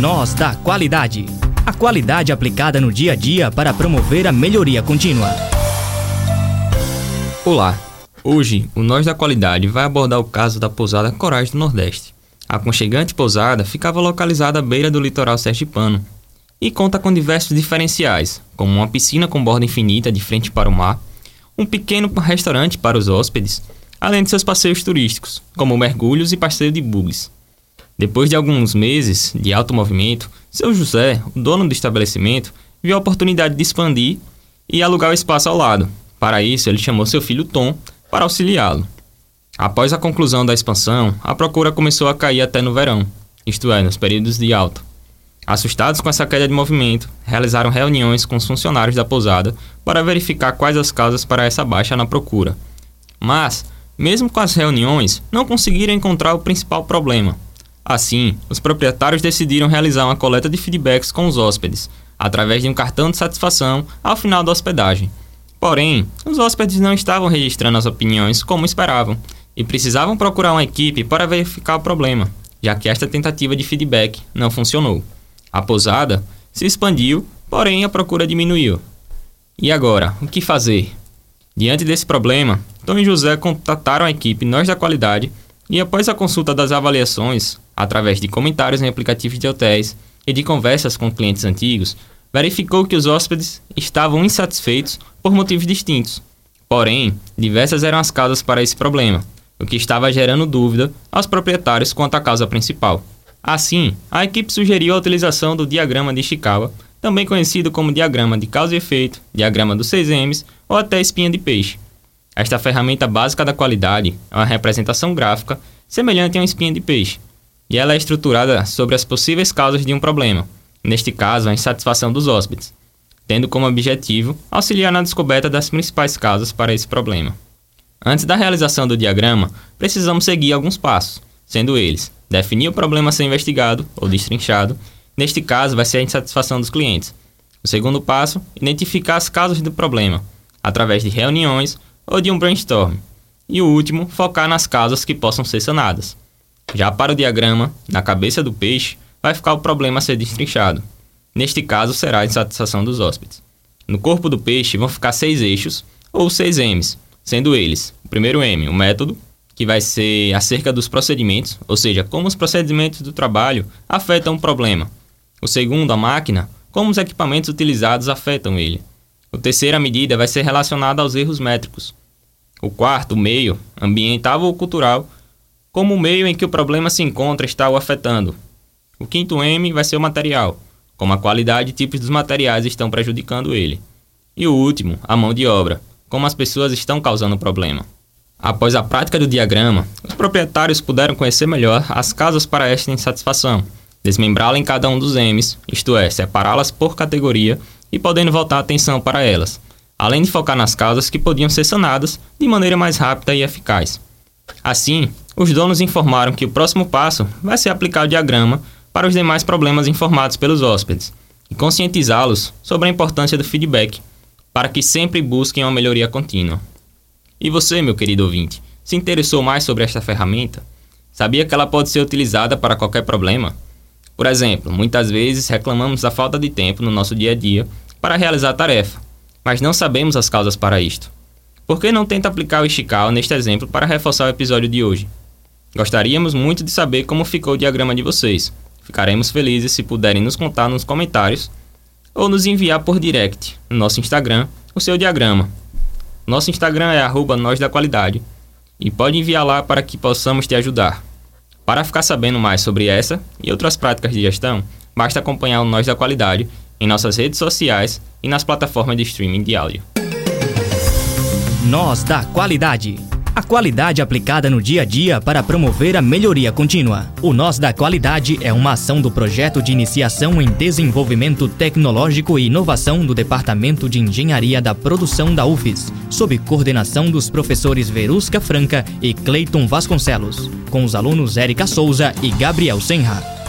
Nós da Qualidade. A qualidade aplicada no dia a dia para promover a melhoria contínua. Olá! Hoje, o Nós da Qualidade vai abordar o caso da pousada Corais do Nordeste. A aconchegante pousada ficava localizada à beira do litoral sergipano e conta com diversos diferenciais, como uma piscina com borda infinita de frente para o mar, um pequeno restaurante para os hóspedes, além de seus passeios turísticos, como mergulhos e passeio de bugs. Depois de alguns meses de alto movimento, seu José, o dono do estabelecimento, viu a oportunidade de expandir e alugar o espaço ao lado. Para isso, ele chamou seu filho Tom para auxiliá-lo. Após a conclusão da expansão, a procura começou a cair até no verão, isto é, nos períodos de alta. Assustados com essa queda de movimento, realizaram reuniões com os funcionários da pousada para verificar quais as causas para essa baixa na procura. Mas, mesmo com as reuniões, não conseguiram encontrar o principal problema, Assim, os proprietários decidiram realizar uma coleta de feedbacks com os hóspedes, através de um cartão de satisfação ao final da hospedagem. Porém, os hóspedes não estavam registrando as opiniões como esperavam e precisavam procurar uma equipe para verificar o problema, já que esta tentativa de feedback não funcionou. A pousada se expandiu, porém a procura diminuiu. E agora, o que fazer? Diante desse problema, Tom e José contataram a equipe Nós da Qualidade e após a consulta das avaliações, através de comentários em aplicativos de hotéis e de conversas com clientes antigos, verificou que os hóspedes estavam insatisfeitos por motivos distintos. Porém, diversas eram as causas para esse problema, o que estava gerando dúvida aos proprietários quanto à causa principal. Assim, a equipe sugeriu a utilização do diagrama de Ishikawa, também conhecido como diagrama de causa e efeito, diagrama dos 6 M's ou até espinha de peixe. Esta ferramenta básica da qualidade é uma representação gráfica semelhante a uma espinha de peixe, e ela é estruturada sobre as possíveis causas de um problema, neste caso, a insatisfação dos hóspedes, tendo como objetivo auxiliar na descoberta das principais causas para esse problema. Antes da realização do diagrama, precisamos seguir alguns passos, sendo eles: definir o problema a ser investigado ou destrinchado, neste caso vai ser a insatisfação dos clientes. O segundo passo, identificar as causas do problema, através de reuniões ou de um brainstorm. E o último, focar nas causas que possam ser sanadas. Já para o diagrama, na cabeça do peixe, vai ficar o problema a ser destrinchado. Neste caso, será a insatisfação dos hóspedes. No corpo do peixe vão ficar seis eixos, ou seis M's, sendo eles: o primeiro M, o método, que vai ser acerca dos procedimentos, ou seja, como os procedimentos do trabalho afetam o problema. O segundo, a máquina, como os equipamentos utilizados afetam ele. O terceiro, a medida, vai ser relacionada aos erros métricos. O quarto, o meio, ambiental ou cultural, como o meio em que o problema se encontra está o afetando. O quinto M vai ser o material, como a qualidade e tipos dos materiais estão prejudicando ele. E o último, a mão de obra, como as pessoas estão causando o problema. Após a prática do diagrama, os proprietários puderam conhecer melhor as causas para esta insatisfação, desmembrá-la em cada um dos M's, isto é, separá-las por categoria e podendo voltar a atenção para elas, além de focar nas causas que podiam ser sanadas de maneira mais rápida e eficaz. Assim, os donos informaram que o próximo passo vai ser aplicar o diagrama para os demais problemas informados pelos hóspedes e conscientizá-los sobre a importância do feedback, para que sempre busquem uma melhoria contínua. E você, meu querido ouvinte, se interessou mais sobre esta ferramenta? Sabia que ela pode ser utilizada para qualquer problema? Por exemplo, muitas vezes reclamamos da falta de tempo no nosso dia a dia para realizar a tarefa, mas não sabemos as causas para isto. Por que não tenta aplicar o Ishikawa neste exemplo para reforçar o episódio de hoje? Gostaríamos muito de saber como ficou o diagrama de vocês. Ficaremos felizes se puderem nos contar nos comentários ou nos enviar por direct no nosso Instagram o seu diagrama. Nosso Instagram é arroba nós da qualidade e pode enviar lá para que possamos te ajudar. Para ficar sabendo mais sobre essa e outras práticas de gestão, basta acompanhar o Nós da Qualidade em nossas redes sociais e nas plataformas de streaming de áudio. Nós da Qualidade. A qualidade aplicada no dia a dia para promover a melhoria contínua. O Nós da Qualidade é uma ação do projeto de iniciação em desenvolvimento tecnológico e inovação do Departamento de Engenharia da Produção da UFES, sob coordenação dos professores Verusca Franca e Cleiton Vasconcelos, com os alunos Érica Souza e Gabriel Senra.